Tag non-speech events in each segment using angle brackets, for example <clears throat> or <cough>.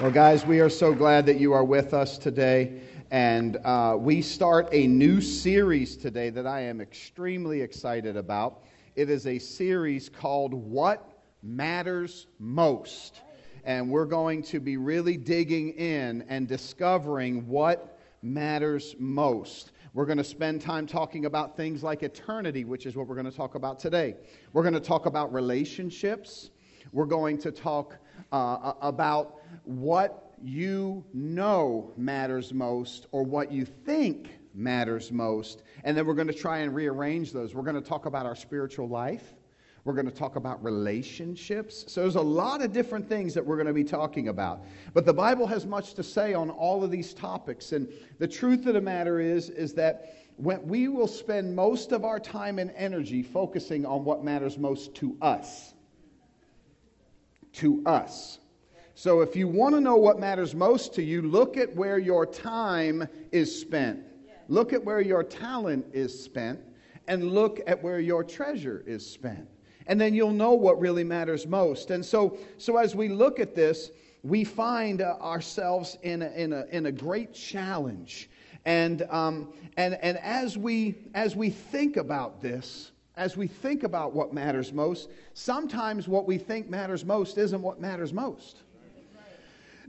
Well, guys, we are so glad that you are with us today. And uh, we start a new series today that I am extremely excited about. It is a series called What Matters Most. And we're going to be really digging in and discovering what matters most. We're going to spend time talking about things like eternity, which is what we're going to talk about today. We're going to talk about relationships. We're going to talk uh, about what you know matters most or what you think matters most. And then we're going to try and rearrange those. We're going to talk about our spiritual life. We're going to talk about relationships. So there's a lot of different things that we're going to be talking about. But the Bible has much to say on all of these topics. And the truth of the matter is, is that when we will spend most of our time and energy focusing on what matters most to us. To us. So if you want to know what matters most to you, look at where your time is spent. Look at where your talent is spent, and look at where your treasure is spent. And then you'll know what really matters most. And so, so as we look at this, we find uh, ourselves in a, in, a, in a great challenge. And, um, and, and as, we, as we think about this, as we think about what matters most, sometimes what we think matters most isn't what matters most.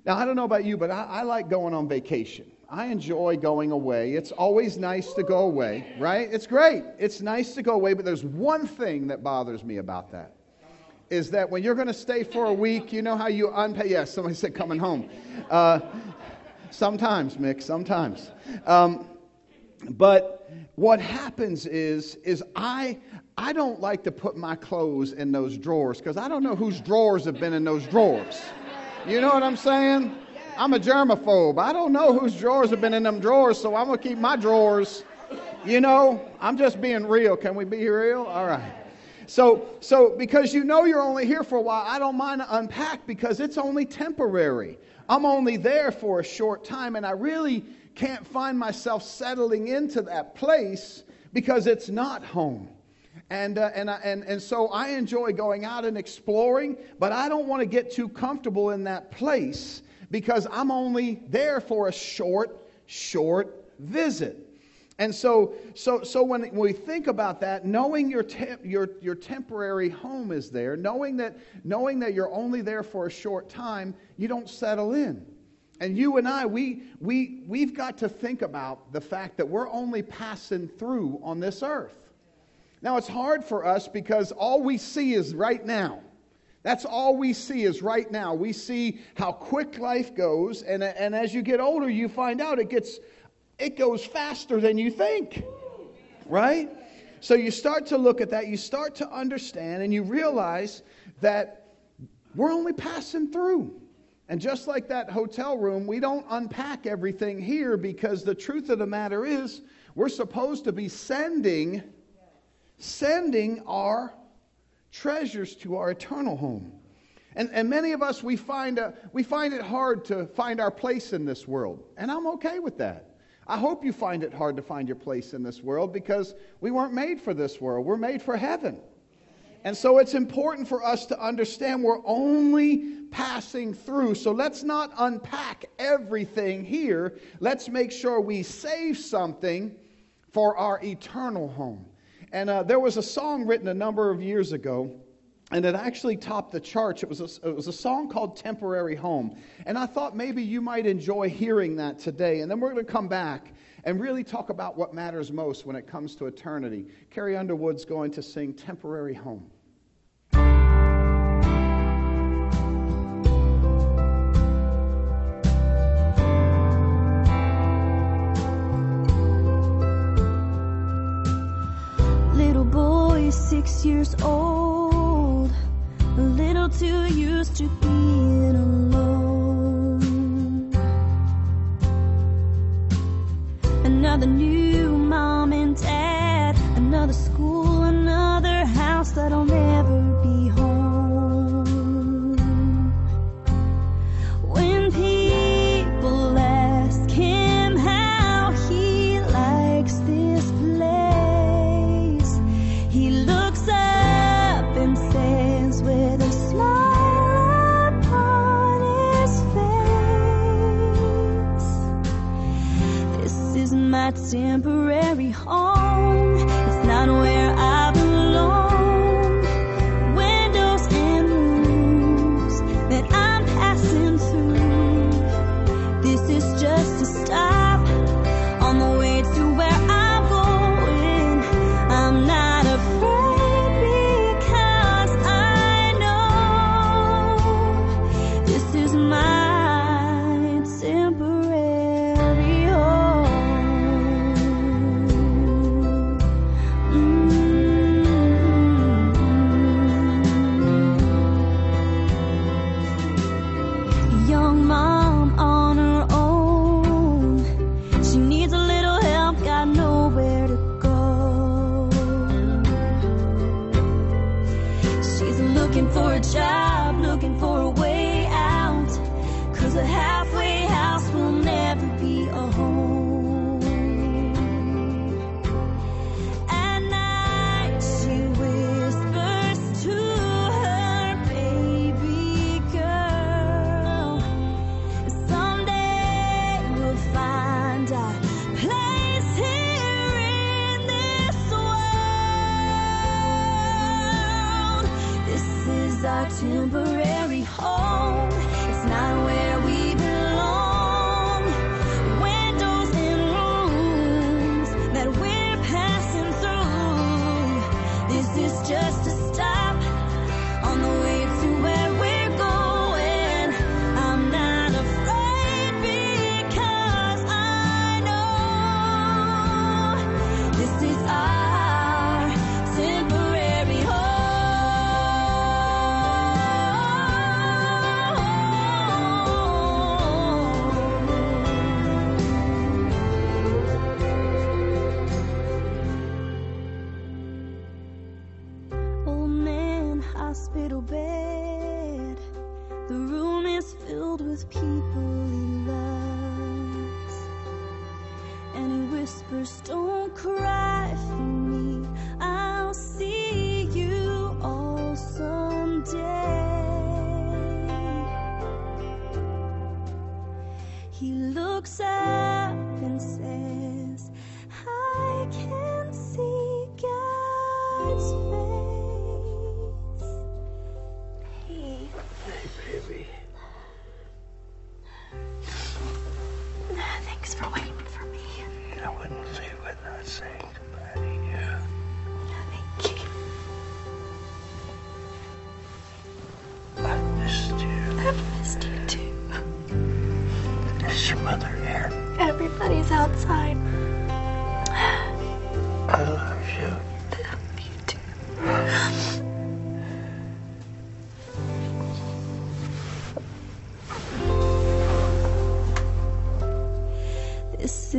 Now, I don't know about you, but I, I like going on vacation. I enjoy going away. It's always nice to go away, right? It's great. It's nice to go away, but there's one thing that bothers me about that. Is that when you're going to stay for a week, you know how you unpay? Yes, somebody said coming home. Uh, sometimes, Mick, sometimes. Um, but what happens is, is I, I don't like to put my clothes in those drawers because I don't know whose drawers have been in those drawers. You know what I'm saying? I'm a germaphobe. I don't know whose drawers have been in them drawers, so I'm going to keep my drawers. You know, I'm just being real. Can we be real? All right. So, so because you know you're only here for a while, I don't mind to unpack because it's only temporary. I'm only there for a short time, and I really can't find myself settling into that place because it's not home. And, uh, and, and, and so I enjoy going out and exploring, but I don't want to get too comfortable in that place because I'm only there for a short, short visit. And so, so, so when we think about that, knowing your, your, your temporary home is there, knowing that, knowing that you're only there for a short time, you don't settle in. And you and I, we, we, we've got to think about the fact that we're only passing through on this earth. Now, it's hard for us because all we see is right now. That's all we see is right now. We see how quick life goes, and, and as you get older, you find out it gets it goes faster than you think. Right? So you start to look at that, you start to understand, and you realize that we're only passing through. And just like that hotel room, we don't unpack everything here because the truth of the matter is we're supposed to be sending sending our treasures to our eternal home. And, and many of us, we find, a, we find it hard to find our place in this world. And I'm okay with that. I hope you find it hard to find your place in this world because we weren't made for this world. We're made for heaven. And so it's important for us to understand we're only passing through. So let's not unpack everything here. Let's make sure we save something for our eternal home. And uh, there was a song written a number of years ago, and it actually topped the charts. It was, a, it was a song called Temporary Home. And I thought maybe you might enjoy hearing that today. And then we're going to come back and really talk about what matters most when it comes to eternity. Carrie Underwood's going to sing Temporary Home. six years old, a little too used to being alone. Another new looking for a job, looking for a way out. Cause a halfway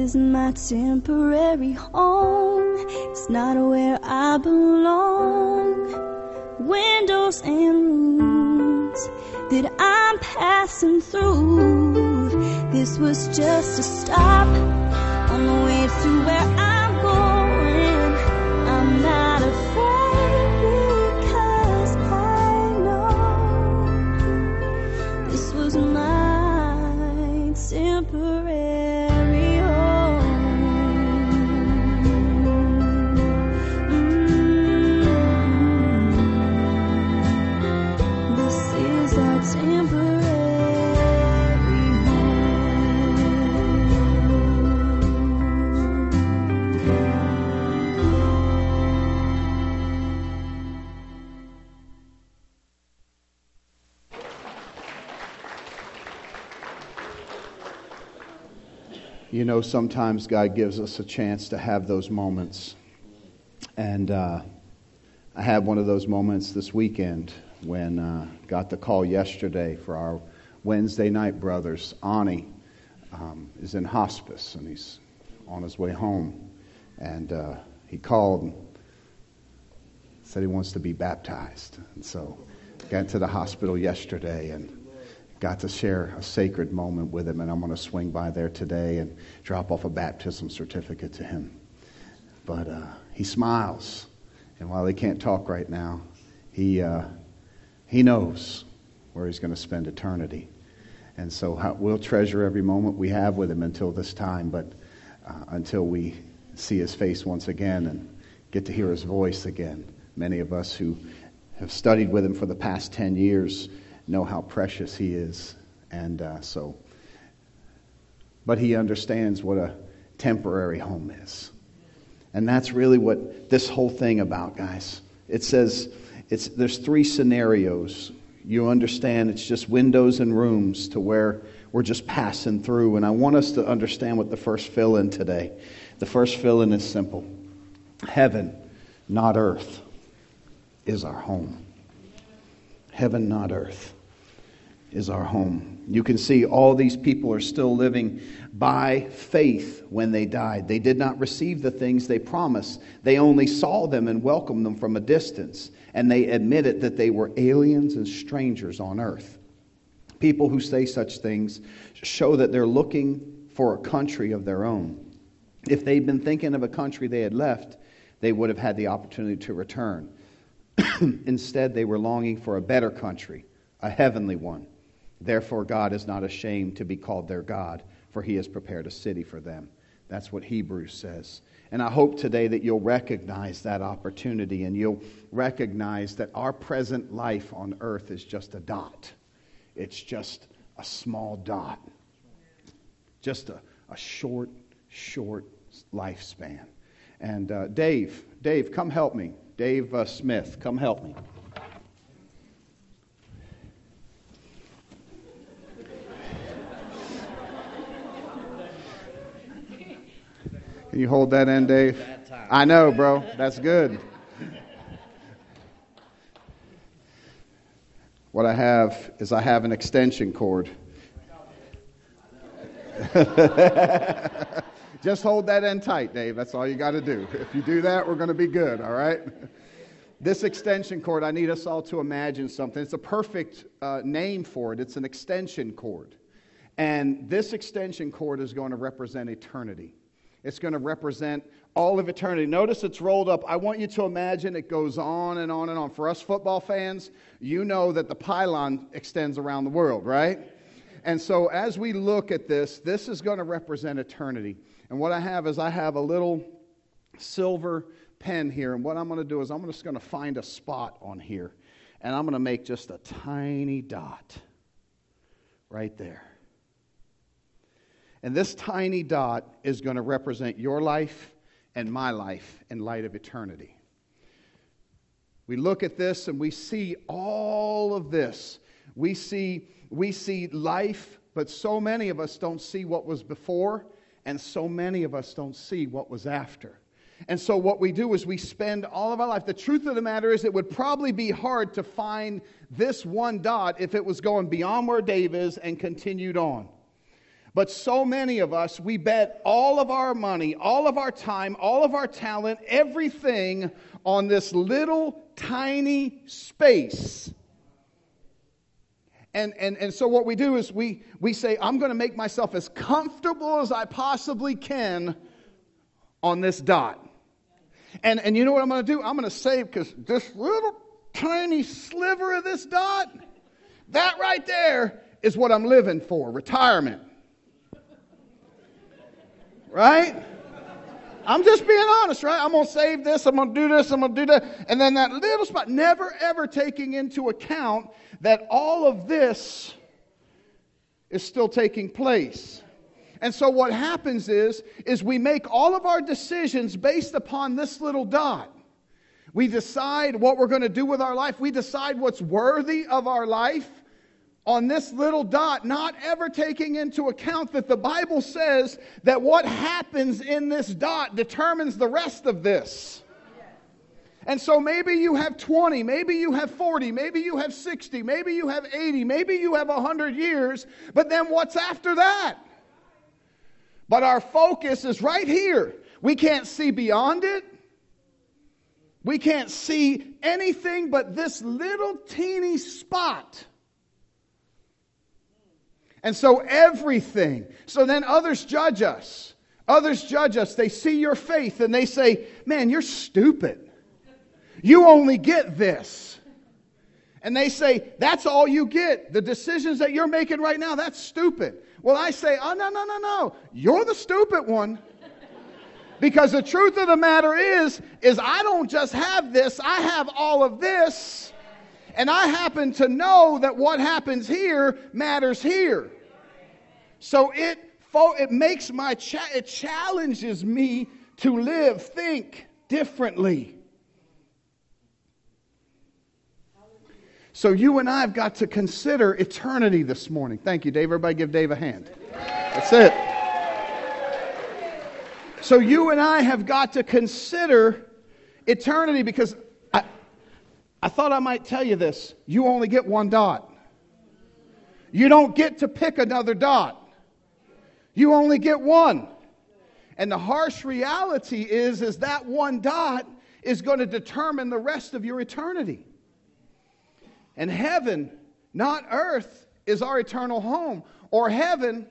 is my temporary home. It's not where I belong. Windows and rooms that I'm passing through. This was just a stop sometimes God gives us a chance to have those moments. And uh, I had one of those moments this weekend when uh, got the call yesterday for our Wednesday night brothers. Ani um, is in hospice and he's on his way home. And uh, he called and said he wants to be baptized. And so got to the hospital yesterday and got to share a sacred moment with him, and I'm going to swing by there today and drop off a baptism certificate to him. But uh, he smiles, and while he can't talk right now, he uh, he knows where he's going to spend eternity, and so how, we'll treasure every moment we have with him until this time. But uh, until we see his face once again and get to hear his voice again. Many of us who have studied with him for the past 10 years know how precious he is. And uh, so, but he understands what a temporary home is. And that's really what this whole thing about, guys. It says it's, there's three scenarios. You understand it's just windows and rooms to where we're just passing through. And I want us to understand what the first fill in today. The first fill in is simple Heaven, not earth, is our home. Heaven, not earth, is our home. You can see all these people are still living by faith when they died. They did not receive the things they promised, they only saw them and welcomed them from a distance. And they admitted that they were aliens and strangers on earth. People who say such things show that they're looking for a country of their own. If they'd been thinking of a country they had left, they would have had the opportunity to return. <clears throat> Instead, they were longing for a better country, a heavenly one. Therefore, God is not ashamed to be called their God, for he has prepared a city for them. That's what Hebrews says. And I hope today that you'll recognize that opportunity and you'll recognize that our present life on earth is just a dot. It's just a small dot, just a, a short, short lifespan. And uh, Dave, Dave, come help me. Dave uh, Smith, come help me. Can you hold that end, Dave? I know, bro. That's good. What I have is I have an extension cord. <laughs> Just hold that end tight, Dave. That's all you got to do. If you do that, we're going to be good, all right? This extension cord, I need us all to imagine something. It's a perfect uh, name for it. It's an extension cord. And this extension cord is going to represent eternity. It's going to represent all of eternity. Notice it's rolled up. I want you to imagine it goes on and on and on. For us football fans, you know that the pylon extends around the world, right? And so as we look at this, this is going to represent eternity. And what I have is I have a little silver pen here. And what I'm going to do is I'm just going to find a spot on here. And I'm going to make just a tiny dot right there. And this tiny dot is going to represent your life and my life in light of eternity. We look at this and we see all of this. We see, we see life, but so many of us don't see what was before and so many of us don't see what was after. And so, what we do is we spend all of our life. The truth of the matter is, it would probably be hard to find this one dot if it was going beyond where Dave is and continued on. But so many of us, we bet all of our money, all of our time, all of our talent, everything on this little tiny space and, and, and so what we do is we, we say, I'm going to make myself as comfortable as I possibly can on this dot. And, and you know what I'm going to do? I'm going to save because this little tiny sliver of this dot, that right there is what I'm living for retirement. Right? I'm just being honest, right? I'm going to save this, I'm going to do this, I'm going to do that. And then that little spot, never ever taking into account that all of this is still taking place. And so what happens is is we make all of our decisions based upon this little dot. We decide what we're going to do with our life. We decide what's worthy of our life on this little dot, not ever taking into account that the Bible says that what happens in this dot determines the rest of this. And so maybe you have 20, maybe you have 40, maybe you have 60, maybe you have 80, maybe you have 100 years, but then what's after that? But our focus is right here. We can't see beyond it. We can't see anything but this little teeny spot. And so everything. So then others judge us. Others judge us. They see your faith and they say, Man, you're stupid. You only get this. And they say, That's all you get. The decisions that you're making right now, that's stupid. Well, I say, Oh, no, no, no, no. You're the stupid one. Because the truth of the matter is, is I don't just have this, I have all of this. And I happen to know that what happens here matters here. So it, it makes my, cha- it challenges me to live, think differently. So you and I have got to consider eternity this morning. Thank you, Dave. Everybody give Dave a hand. That's it. So you and I have got to consider eternity because I thought I might tell you this. You only get one dot. You don't get to pick another dot. You only get one. And the harsh reality is, is that one dot is going to determine the rest of your eternity. And heaven, not earth, is our eternal home. Or heaven,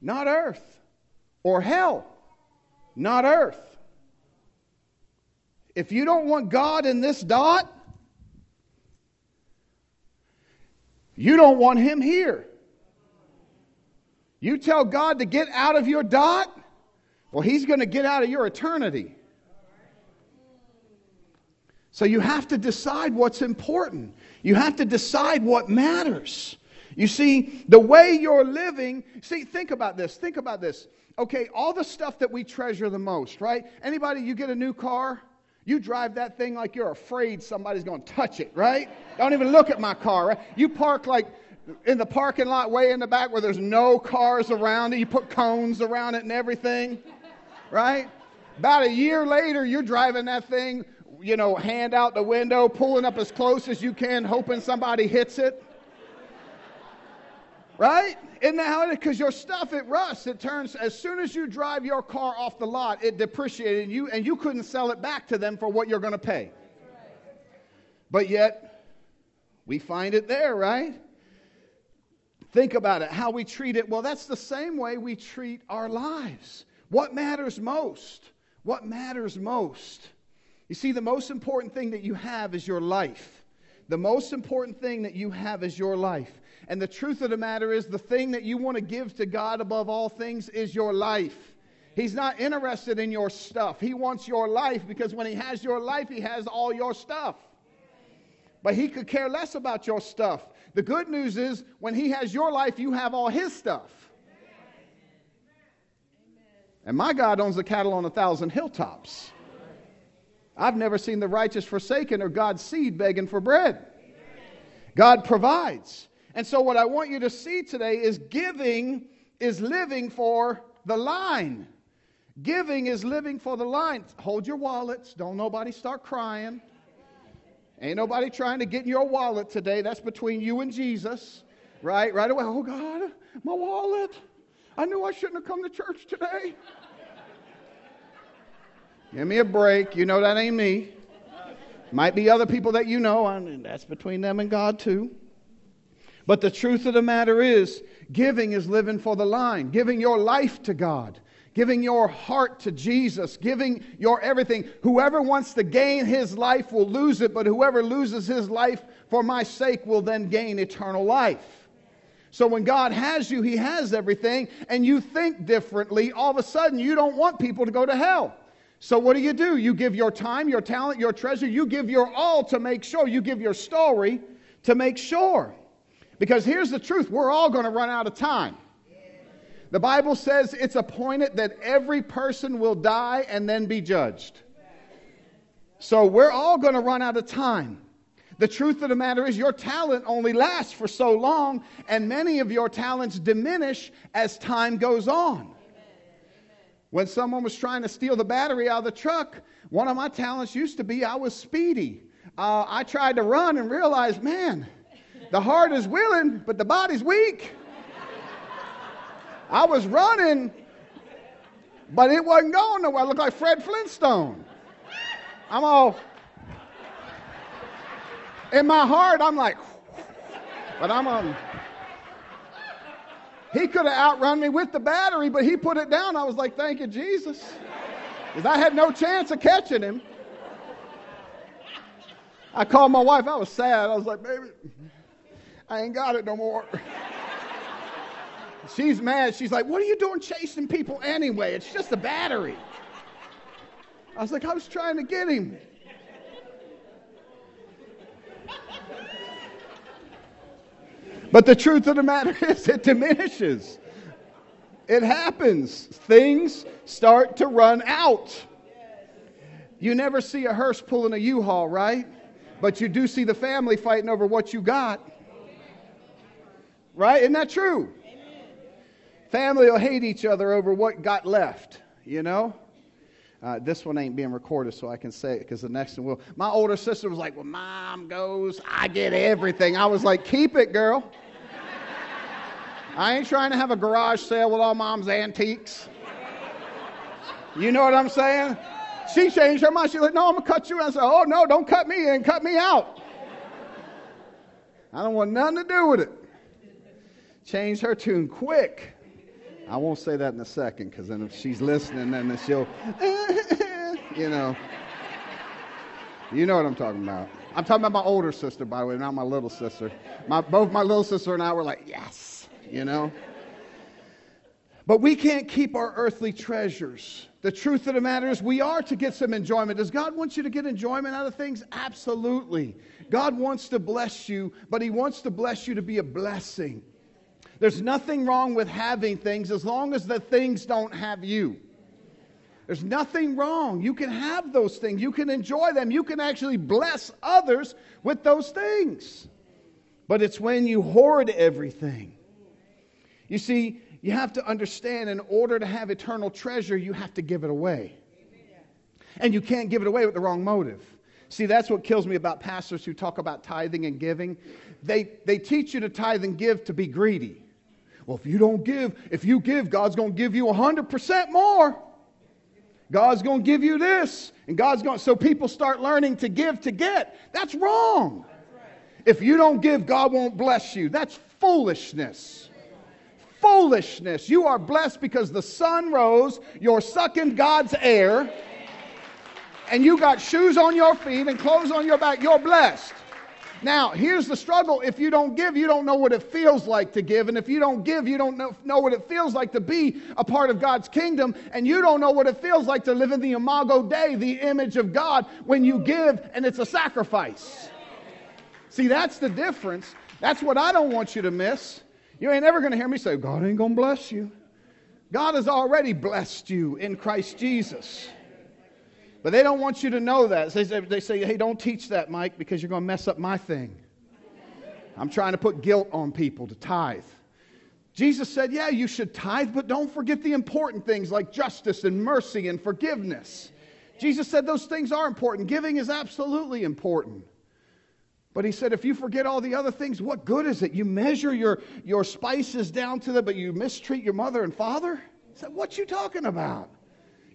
not earth or hell, not earth. If you don't want God in this dot, you don't want Him here. You tell God to get out of your dot, well, He's going to get out of your eternity. So you have to decide what's important. You have to decide what matters. You see, the way you're living, see, think about this. Think about this. Okay, all the stuff that we treasure the most, right? Anybody, you get a new car, you drive that thing like you're afraid somebody's going to touch it, right? Don't even look at my car, right? You park like in the parking lot way in the back where there's no cars around it. You put cones around it and everything, right? About a year later, you're driving that thing, you know, hand out the window, pulling up as close as you can, hoping somebody hits it. Right? Isn't that how it is? Because your stuff, it rusts. It turns, as soon as you drive your car off the lot, it depreciated you, and you couldn't sell it back to them for what you're going to pay. But yet, we find it there, right? Think about it, how we treat it. Well, that's the same way we treat our lives. What matters most? What matters most? You see, the most important thing that you have is your life. The most important thing that you have is your life. And the truth of the matter is, the thing that you want to give to God above all things is your life. He's not interested in your stuff. He wants your life because when He has your life, He has all your stuff. But He could care less about your stuff. The good news is, when He has your life, you have all His stuff. And my God owns the cattle on a thousand hilltops. I've never seen the righteous forsaken or God's seed begging for bread. God provides. And so, what I want you to see today is giving is living for the line. Giving is living for the line. Hold your wallets. Don't nobody start crying. Ain't nobody trying to get in your wallet today. That's between you and Jesus. Right? Right away. Oh, God, my wallet. I knew I shouldn't have come to church today. Give me a break. You know that ain't me. Might be other people that you know, and that's between them and God, too. But the truth of the matter is, giving is living for the line, giving your life to God, giving your heart to Jesus, giving your everything. Whoever wants to gain his life will lose it, but whoever loses his life for my sake will then gain eternal life. So when God has you, he has everything, and you think differently, all of a sudden you don't want people to go to hell. So what do you do? You give your time, your talent, your treasure, you give your all to make sure, you give your story to make sure. Because here's the truth we're all going to run out of time. The Bible says it's appointed that every person will die and then be judged. So we're all going to run out of time. The truth of the matter is, your talent only lasts for so long, and many of your talents diminish as time goes on. When someone was trying to steal the battery out of the truck, one of my talents used to be I was speedy. Uh, I tried to run and realized, man, the heart is willing, but the body's weak. I was running, but it wasn't going nowhere. I looked like Fred Flintstone. I'm all, in my heart, I'm like, but I'm on. He could have outrun me with the battery, but he put it down. I was like, thank you, Jesus. Because I had no chance of catching him. I called my wife. I was sad. I was like, baby, I ain't got it no more. <laughs> She's mad. She's like, What are you doing chasing people anyway? It's just a battery. I was like, I was trying to get him. But the truth of the matter <laughs> is, it diminishes. It happens. Things start to run out. You never see a hearse pulling a U haul, right? But you do see the family fighting over what you got. Right? Isn't that true? Family will hate each other over what got left, you know? Uh, this one ain't being recorded, so I can say it because the next one will. My older sister was like, Well, mom goes, I get everything. I was like, Keep it, girl. I ain't trying to have a garage sale with all mom's antiques. You know what I'm saying? She changed her mind. She's like, No, I'm going to cut you in. I said, Oh, no, don't cut me in. Cut me out. I don't want nothing to do with it. Change her tune quick. I won't say that in a second because then if she's listening, then she'll, <laughs> you know. You know what I'm talking about. I'm talking about my older sister, by the way, not my little sister. My, both my little sister and I were like, yes, you know. But we can't keep our earthly treasures. The truth of the matter is, we are to get some enjoyment. Does God want you to get enjoyment out of things? Absolutely. God wants to bless you, but He wants to bless you to be a blessing. There's nothing wrong with having things as long as the things don't have you. There's nothing wrong. You can have those things, you can enjoy them, you can actually bless others with those things. But it's when you hoard everything. You see, you have to understand in order to have eternal treasure, you have to give it away. And you can't give it away with the wrong motive. See, that's what kills me about pastors who talk about tithing and giving. They, they teach you to tithe and give to be greedy. Well, if you don't give, if you give, God's going to give you 100% more. God's going to give you this. And God's going so people start learning to give to get. That's wrong. If you don't give, God won't bless you. That's foolishness. Foolishness. You are blessed because the sun rose, you're sucking God's air, and you got shoes on your feet and clothes on your back. You're blessed. Now, here's the struggle. If you don't give, you don't know what it feels like to give. And if you don't give, you don't know, know what it feels like to be a part of God's kingdom. And you don't know what it feels like to live in the imago Dei, the image of God, when you give and it's a sacrifice. See, that's the difference. That's what I don't want you to miss. You ain't ever going to hear me say, God ain't going to bless you. God has already blessed you in Christ Jesus. But they don't want you to know that. They say, they say, hey, don't teach that, Mike, because you're going to mess up my thing. I'm trying to put guilt on people to tithe. Jesus said, yeah, you should tithe, but don't forget the important things like justice and mercy and forgiveness. Jesus said those things are important. Giving is absolutely important. But he said, if you forget all the other things, what good is it? You measure your, your spices down to them, but you mistreat your mother and father? He said, what you talking about?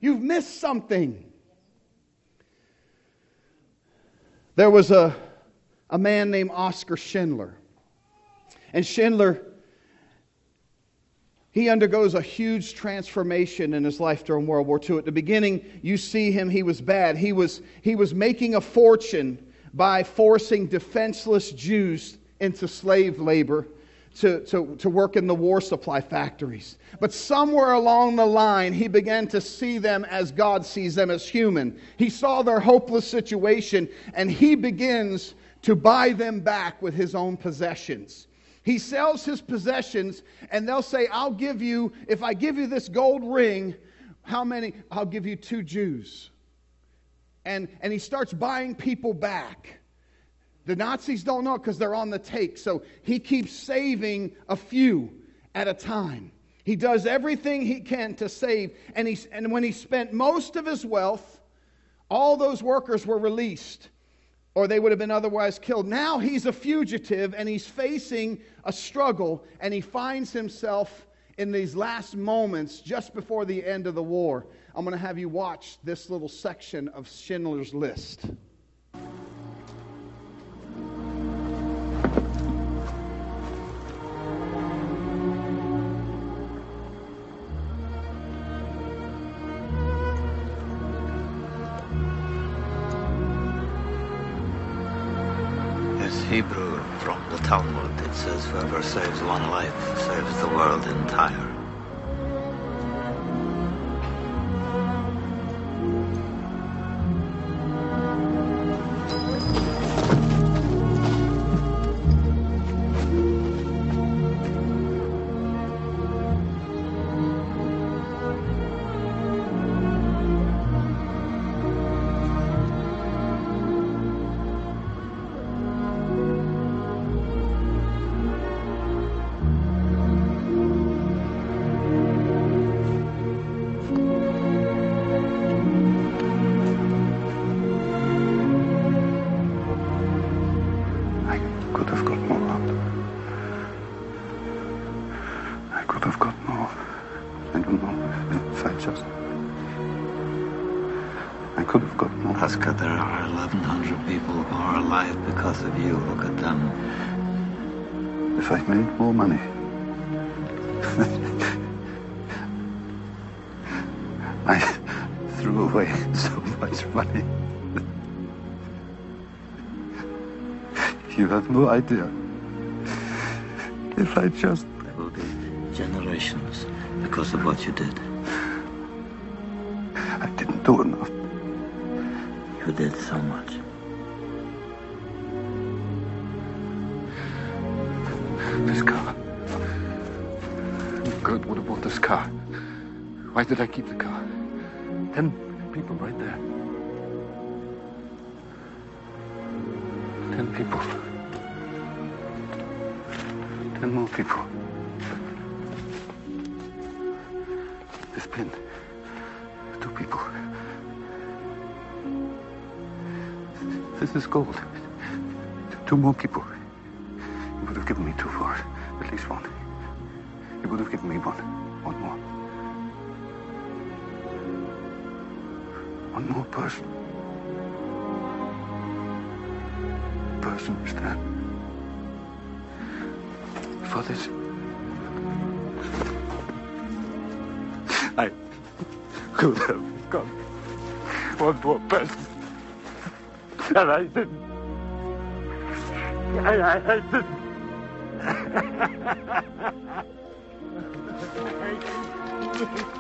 You've missed something. There was a, a man named Oscar Schindler. And Schindler, he undergoes a huge transformation in his life during World War II. At the beginning, you see him, he was bad. He was, he was making a fortune by forcing defenseless Jews into slave labor to, to, to work in the war supply factories. But somewhere along the line, he began to see them as God sees them as human. He saw their hopeless situation, and he begins to buy them back with his own possessions. He sells his possessions, and they'll say, I'll give you, if I give you this gold ring, how many? I'll give you two Jews. And, and he starts buying people back. The Nazis don't know because they're on the take. So he keeps saving a few at a time. He does everything he can to save. And, he, and when he spent most of his wealth, all those workers were released or they would have been otherwise killed. Now he's a fugitive and he's facing a struggle and he finds himself in these last moments just before the end of the war. I'm going to have you watch this little section of Schindler's List. Talmud. It says, whoever saves one life saves the world entire. Money. You have no idea. If I just. There will be generations because of what you did. I didn't do enough. You did so much. This car. Goeth would have bought this car. Why did I keep the car? Ten people right there. Ten people. Ten more people. This pin. Two people. This is gold. Two more people. You would have given me two for it. At least one. You would have given me one. One more. One more person. Person stand. For this. I could have got one more person. And I didn't. I, <laughs>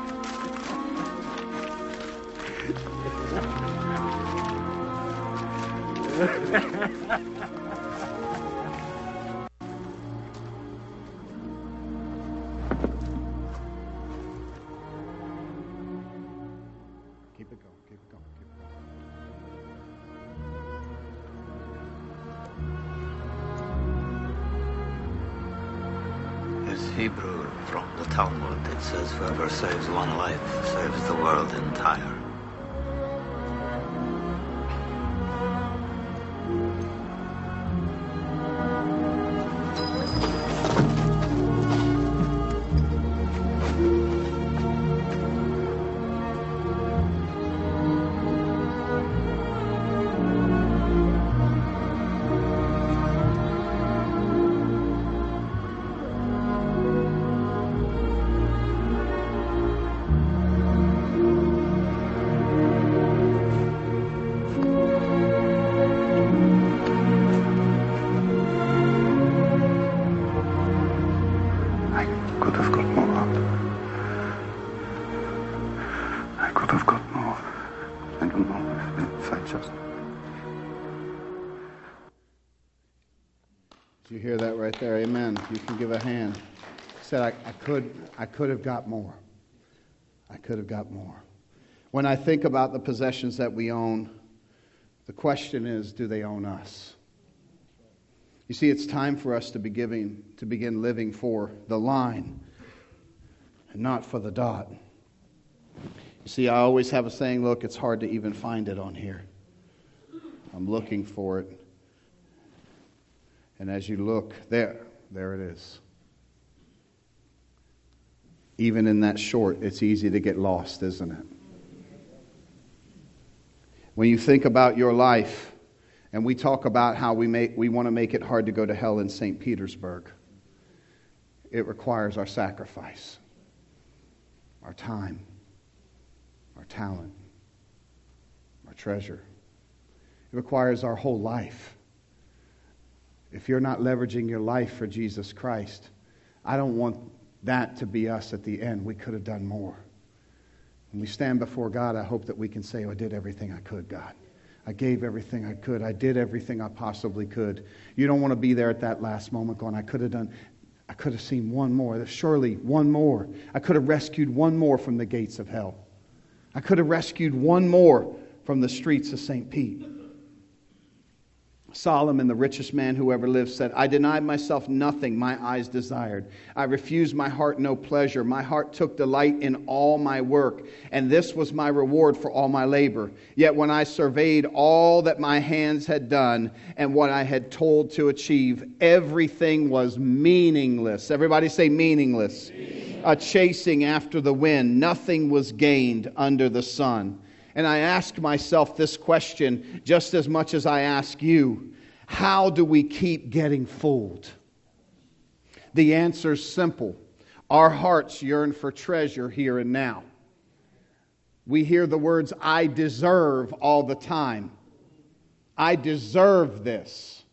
says, whoever saves one life saves the world entire. Give a hand. Said, I, I could I could have got more. I could have got more. When I think about the possessions that we own, the question is, do they own us? You see, it's time for us to be giving, to begin living for the line and not for the dot. You see, I always have a saying, look, it's hard to even find it on here. I'm looking for it. And as you look, there, there it is. Even in that short, it's easy to get lost, isn't it? When you think about your life, and we talk about how we, make, we want to make it hard to go to hell in St. Petersburg, it requires our sacrifice, our time, our talent, our treasure. It requires our whole life. If you're not leveraging your life for Jesus Christ, I don't want that to be us at the end. We could have done more. When we stand before God, I hope that we can say, oh, I did everything I could, God. I gave everything I could. I did everything I possibly could. You don't want to be there at that last moment going, I could have done, I could have seen one more. Surely one more. I could have rescued one more from the gates of hell. I could have rescued one more from the streets of St. Pete. Solomon, the richest man who ever lived, said, I denied myself nothing my eyes desired. I refused my heart no pleasure. My heart took delight in all my work, and this was my reward for all my labor. Yet when I surveyed all that my hands had done and what I had told to achieve, everything was meaningless. Everybody say meaningless. meaningless. A chasing after the wind. Nothing was gained under the sun. And I ask myself this question just as much as I ask you how do we keep getting fooled? The answer is simple. Our hearts yearn for treasure here and now. We hear the words, I deserve, all the time. I deserve this.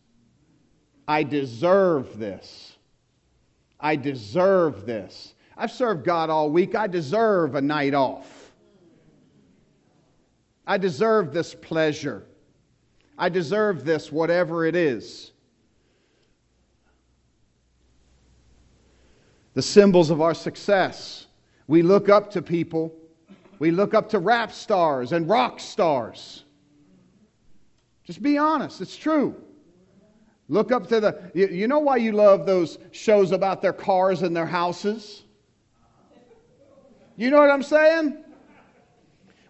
I deserve this. I deserve this. I've served God all week. I deserve a night off. I deserve this pleasure. I deserve this, whatever it is. The symbols of our success. We look up to people. We look up to rap stars and rock stars. Just be honest, it's true. Look up to the. You, you know why you love those shows about their cars and their houses? You know what I'm saying?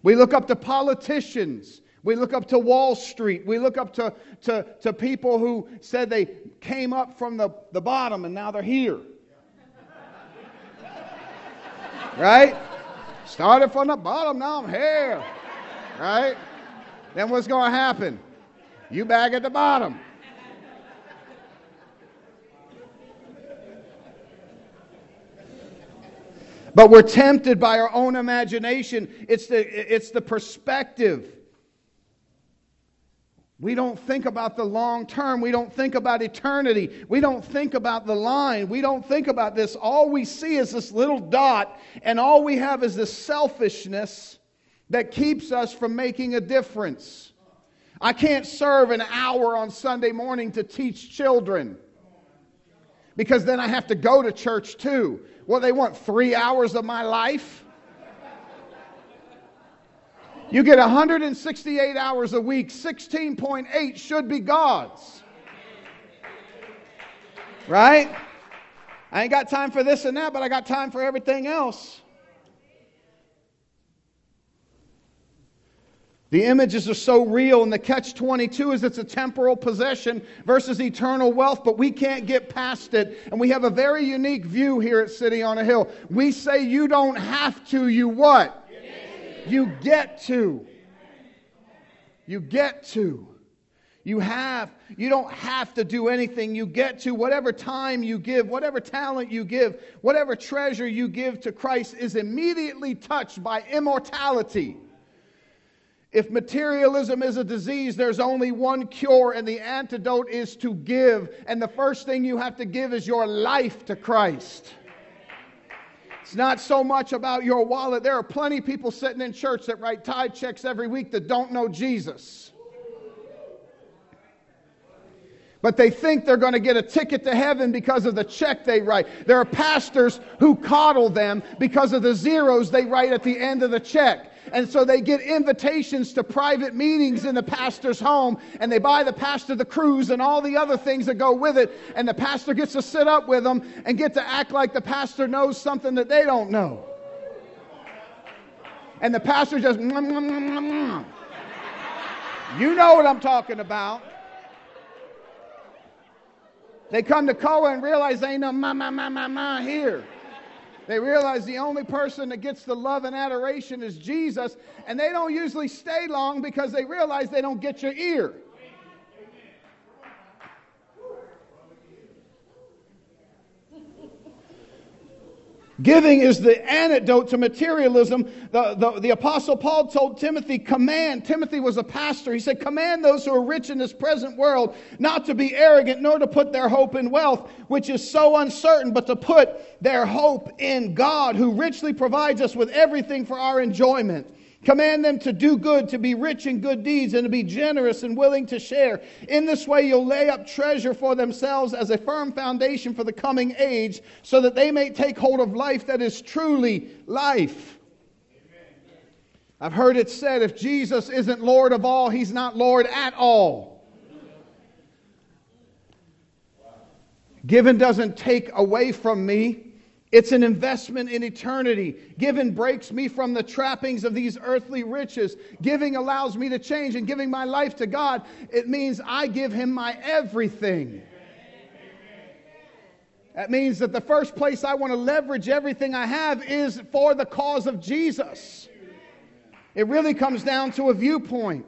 We look up to politicians. We look up to Wall Street. We look up to, to, to people who said they came up from the, the bottom and now they're here. <laughs> right? Started from the bottom, now I'm here. Right? Then what's going to happen? You back at the bottom. But we're tempted by our own imagination. It's the, it's the perspective. We don't think about the long term. We don't think about eternity. We don't think about the line. We don't think about this. All we see is this little dot, and all we have is this selfishness that keeps us from making a difference. I can't serve an hour on Sunday morning to teach children because then I have to go to church too. Well, they want three hours of my life. You get 168 hours a week, 16.8 should be God's. Right? I ain't got time for this and that, but I got time for everything else. The images are so real, and the catch 22 is it's a temporal possession versus eternal wealth, but we can't get past it. And we have a very unique view here at City on a Hill. We say you don't have to, you what? You get to. You get to. You have, you don't have to do anything. You get to whatever time you give, whatever talent you give, whatever treasure you give to Christ is immediately touched by immortality. If materialism is a disease, there's only one cure, and the antidote is to give. And the first thing you have to give is your life to Christ. It's not so much about your wallet. There are plenty of people sitting in church that write tithe checks every week that don't know Jesus. But they think they're going to get a ticket to heaven because of the check they write. There are pastors who coddle them because of the zeros they write at the end of the check. And so they get invitations to private meetings in the pastor's home, and they buy the pastor the cruise and all the other things that go with it. And the pastor gets to sit up with them and get to act like the pastor knows something that they don't know. And the pastor just, you know what I'm talking about. They come to Koa and realize they ain't no ma ma ma ma ma here. They realize the only person that gets the love and adoration is Jesus, and they don't usually stay long because they realize they don't get your ear. Giving is the antidote to materialism. The, the, the, Apostle Paul told Timothy, command. Timothy was a pastor. He said, command those who are rich in this present world not to be arrogant, nor to put their hope in wealth, which is so uncertain, but to put their hope in God, who richly provides us with everything for our enjoyment. Command them to do good, to be rich in good deeds, and to be generous and willing to share. In this way, you'll lay up treasure for themselves as a firm foundation for the coming age, so that they may take hold of life that is truly life. I've heard it said if Jesus isn't Lord of all, he's not Lord at all. Given doesn't take away from me. It's an investment in eternity. Giving breaks me from the trappings of these earthly riches. Giving allows me to change, and giving my life to God, it means I give Him my everything. That means that the first place I want to leverage everything I have is for the cause of Jesus. It really comes down to a viewpoint.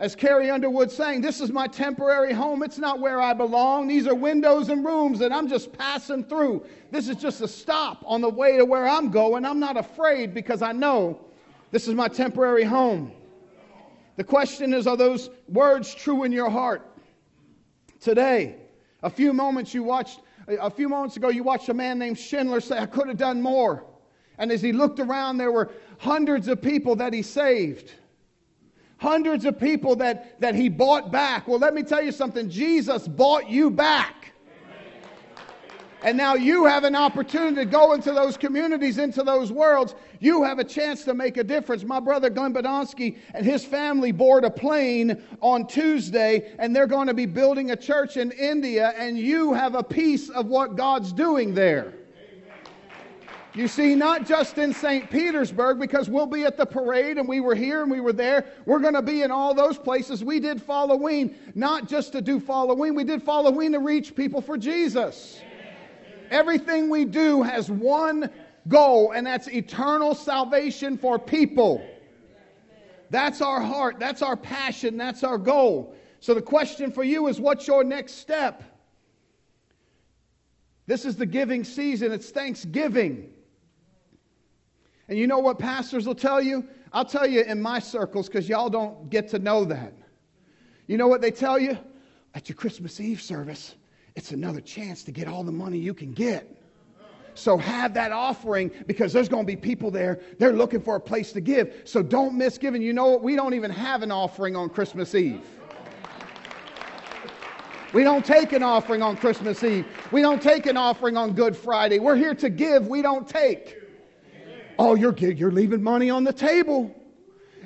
As Carrie Underwood saying, this is my temporary home. It's not where I belong. These are windows and rooms that I'm just passing through. This is just a stop on the way to where I'm going. I'm not afraid because I know this is my temporary home. The question is, are those words true in your heart? Today, a few moments you watched, a few moments ago, you watched a man named Schindler say, I could have done more. And as he looked around, there were hundreds of people that he saved hundreds of people that, that he bought back. Well, let me tell you something Jesus bought you back. And now you have an opportunity to go into those communities, into those worlds. You have a chance to make a difference. My brother Glenn Badonsky and his family board a plane on Tuesday, and they're going to be building a church in India, and you have a piece of what God's doing there. You see, not just in St. Petersburg, because we'll be at the parade and we were here and we were there. We're going to be in all those places. We did Halloween, not just to do Halloween, we did Halloween to reach people for Jesus. Everything we do has one goal, and that's eternal salvation for people. That's our heart, that's our passion, that's our goal. So the question for you is what's your next step? This is the giving season, it's Thanksgiving. And you know what pastors will tell you? I'll tell you in my circles because y'all don't get to know that. You know what they tell you? At your Christmas Eve service, it's another chance to get all the money you can get. So have that offering because there's going to be people there. They're looking for a place to give. So don't miss giving. You know what? We don't even have an offering on Christmas Eve. We don't take an offering on Christmas Eve. We don't take an offering on Good Friday. We're here to give, we don't take. Oh, you're, you're leaving money on the table.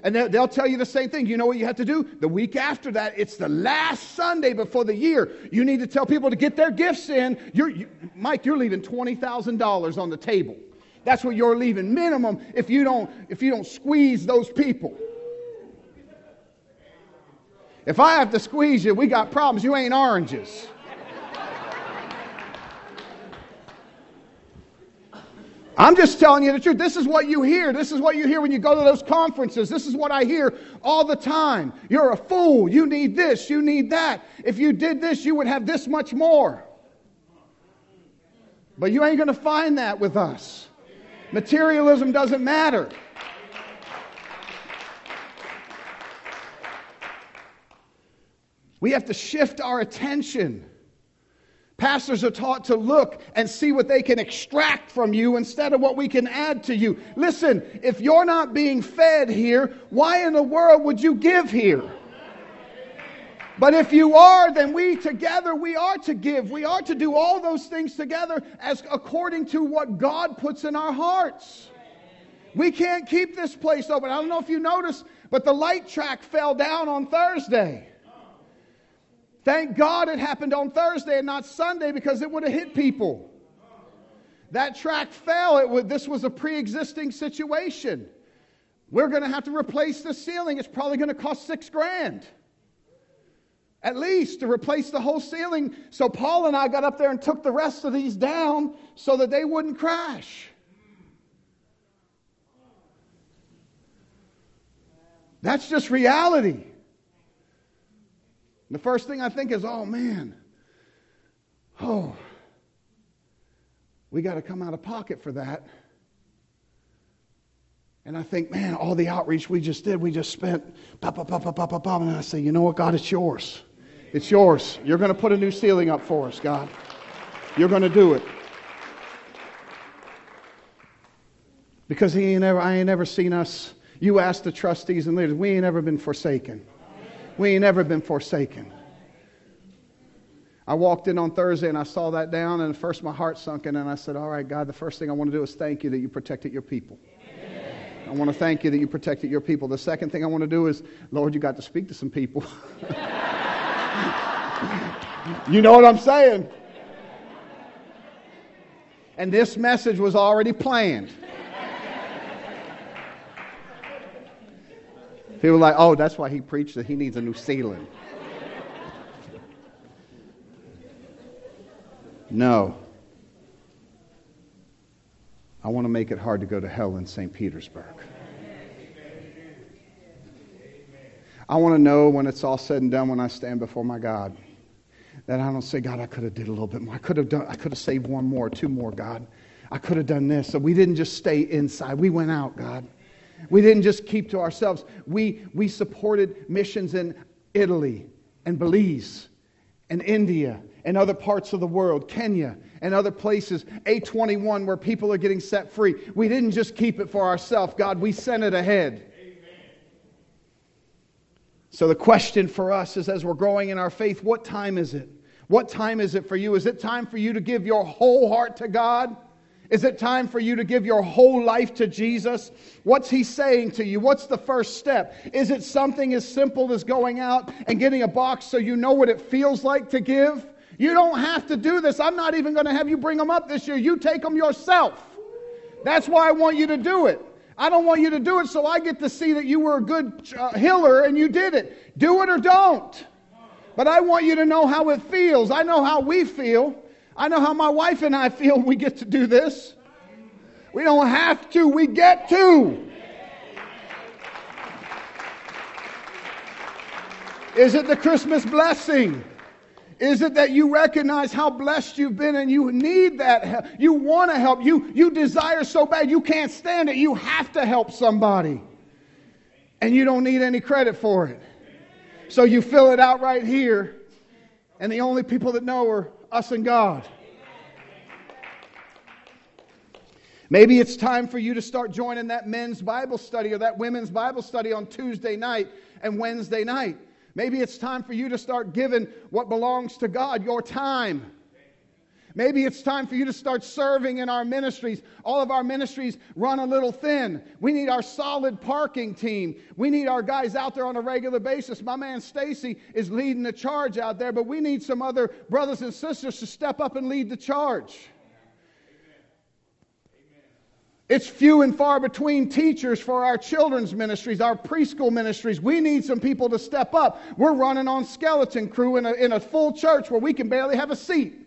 And they'll tell you the same thing. You know what you have to do? The week after that, it's the last Sunday before the year. You need to tell people to get their gifts in. You're, you, Mike, you're leaving $20,000 on the table. That's what you're leaving minimum if you don't, if you don't squeeze those people. If I have to squeeze you, we got problems. You ain't oranges. I'm just telling you the truth. This is what you hear. This is what you hear when you go to those conferences. This is what I hear all the time. You're a fool. You need this. You need that. If you did this, you would have this much more. But you ain't going to find that with us. Materialism doesn't matter. We have to shift our attention Pastors are taught to look and see what they can extract from you instead of what we can add to you. Listen, if you're not being fed here, why in the world would you give here? But if you are, then we together, we are to give. We are to do all those things together as according to what God puts in our hearts. We can't keep this place open. I don't know if you noticed, but the light track fell down on Thursday. Thank God it happened on Thursday and not Sunday because it would have hit people. That track fell. It would, this was a pre existing situation. We're going to have to replace the ceiling. It's probably going to cost six grand. At least to replace the whole ceiling. So Paul and I got up there and took the rest of these down so that they wouldn't crash. That's just reality. The first thing I think is, oh man, oh, we got to come out of pocket for that. And I think, man, all the outreach we just did, we just spent, pop, pop, pop, pop, pop, pop, and I say, you know what, God, it's yours. It's yours. You're going to put a new ceiling up for us, God. You're going to do it. Because he ain't ever, I ain't ever seen us. You ask the trustees and leaders, we ain't ever been forsaken. We ain't ever been forsaken. I walked in on Thursday and I saw that down, and first my heart sunk in, and I said, All right, God, the first thing I want to do is thank you that you protected your people. I want to thank you that you protected your people. The second thing I want to do is, Lord, you got to speak to some people. <laughs> you know what I'm saying? And this message was already planned. People like, oh, that's why he preached that he needs a new ceiling. No. I want to make it hard to go to hell in St. Petersburg. I want to know when it's all said and done when I stand before my God that I don't say, God, I could have did a little bit more. I could have done I could have saved one more, two more, God. I could have done this. So we didn't just stay inside. We went out, God. We didn't just keep to ourselves. We we supported missions in Italy and Belize and India and other parts of the world, Kenya and other places, A21, where people are getting set free. We didn't just keep it for ourselves, God, we sent it ahead. So the question for us is as we're growing in our faith, what time is it? What time is it for you? Is it time for you to give your whole heart to God? Is it time for you to give your whole life to Jesus? What's He saying to you? What's the first step? Is it something as simple as going out and getting a box so you know what it feels like to give? You don't have to do this. I'm not even going to have you bring them up this year. You take them yourself. That's why I want you to do it. I don't want you to do it so I get to see that you were a good uh, healer and you did it. Do it or don't. But I want you to know how it feels. I know how we feel. I know how my wife and I feel when we get to do this. We don't have to, we get to. Is it the Christmas blessing? Is it that you recognize how blessed you've been and you need that help? You want to help. You, you desire so bad you can't stand it. You have to help somebody. And you don't need any credit for it. So you fill it out right here. And the only people that know are us and God. Maybe it's time for you to start joining that men's Bible study or that women's Bible study on Tuesday night and Wednesday night. Maybe it's time for you to start giving what belongs to God, your time. Maybe it's time for you to start serving in our ministries. All of our ministries run a little thin. We need our solid parking team. We need our guys out there on a regular basis. My man Stacy is leading the charge out there, but we need some other brothers and sisters to step up and lead the charge. It's few and far between teachers for our children's ministries, our preschool ministries. We need some people to step up. We're running on skeleton crew in a, in a full church where we can barely have a seat.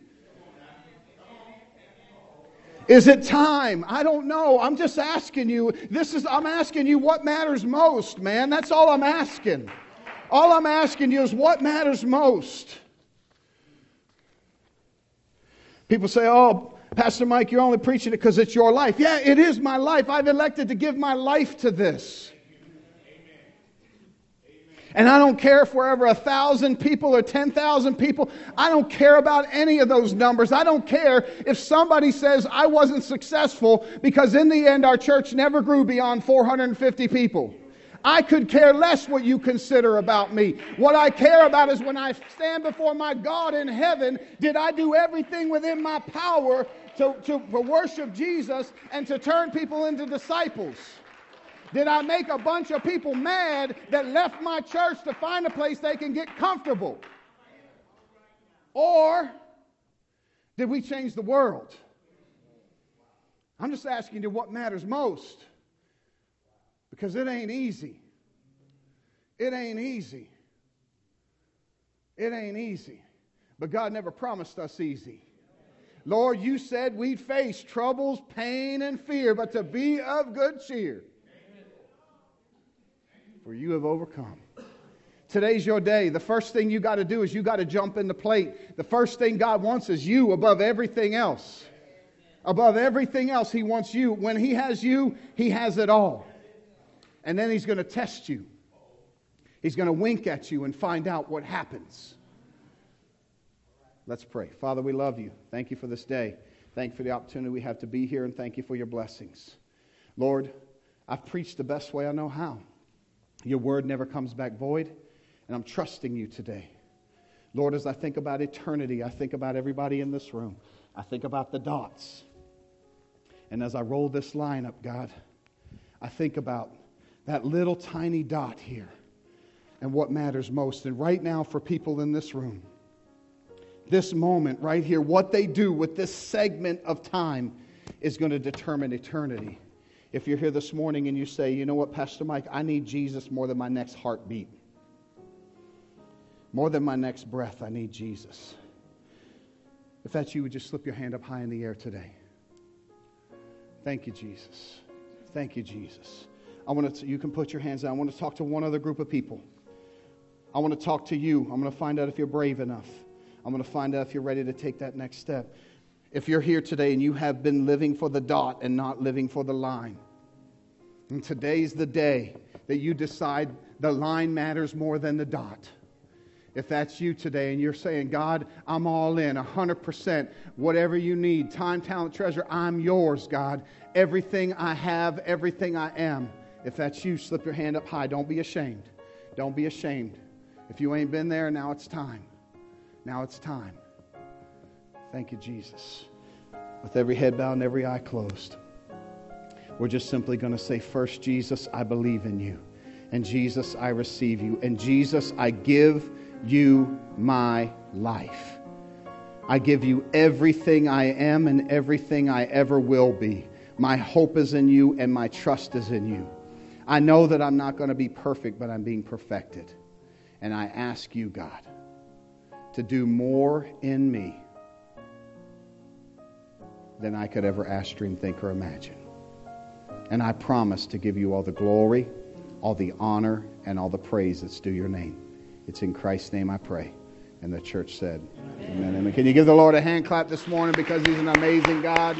Is it time? I don't know. I'm just asking you. This is I'm asking you what matters most, man. That's all I'm asking. All I'm asking you is what matters most. People say, "Oh, Pastor Mike, you're only preaching it because it's your life." Yeah, it is my life. I've elected to give my life to this. And I don't care if we're ever a thousand people or 10,000 people. I don't care about any of those numbers. I don't care if somebody says I wasn't successful because in the end our church never grew beyond 450 people. I could care less what you consider about me. What I care about is when I stand before my God in heaven, did I do everything within my power to, to worship Jesus and to turn people into disciples? Did I make a bunch of people mad that left my church to find a place they can get comfortable? Or did we change the world? I'm just asking you what matters most. Because it ain't easy. It ain't easy. It ain't easy. But God never promised us easy. Lord, you said we'd face troubles, pain, and fear, but to be of good cheer for you have overcome. Today's your day. The first thing you got to do is you got to jump in the plate. The first thing God wants is you above everything else. Above everything else, He wants you. When He has you, He has it all. And then He's going to test you. He's going to wink at you and find out what happens. Let's pray. Father, we love you. Thank you for this day. Thank you for the opportunity we have to be here, and thank you for your blessings. Lord, I've preached the best way I know how. Your word never comes back void, and I'm trusting you today. Lord, as I think about eternity, I think about everybody in this room. I think about the dots. And as I roll this line up, God, I think about that little tiny dot here and what matters most. And right now, for people in this room, this moment right here, what they do with this segment of time is going to determine eternity. If you're here this morning and you say, you know what, Pastor Mike, I need Jesus more than my next heartbeat, more than my next breath, I need Jesus. If that's you, would just slip your hand up high in the air today. Thank you, Jesus. Thank you, Jesus. I want to, you can put your hands down. I want to talk to one other group of people. I want to talk to you. I'm going to find out if you're brave enough. I'm going to find out if you're ready to take that next step. If you're here today and you have been living for the dot and not living for the line, and today's the day that you decide the line matters more than the dot. If that's you today and you're saying, God, I'm all in, 100%, whatever you need, time, talent, treasure, I'm yours, God. Everything I have, everything I am. If that's you, slip your hand up high. Don't be ashamed. Don't be ashamed. If you ain't been there, now it's time. Now it's time. Thank you, Jesus. With every head bowed and every eye closed, we're just simply going to say, First, Jesus, I believe in you. And Jesus, I receive you. And Jesus, I give you my life. I give you everything I am and everything I ever will be. My hope is in you and my trust is in you. I know that I'm not going to be perfect, but I'm being perfected. And I ask you, God, to do more in me than I could ever ask, dream, think, or imagine. And I promise to give you all the glory, all the honor, and all the praise that's due your name. It's in Christ's name I pray. And the church said, Amen. Amen. Can you give the Lord a hand clap this morning because He's an amazing God?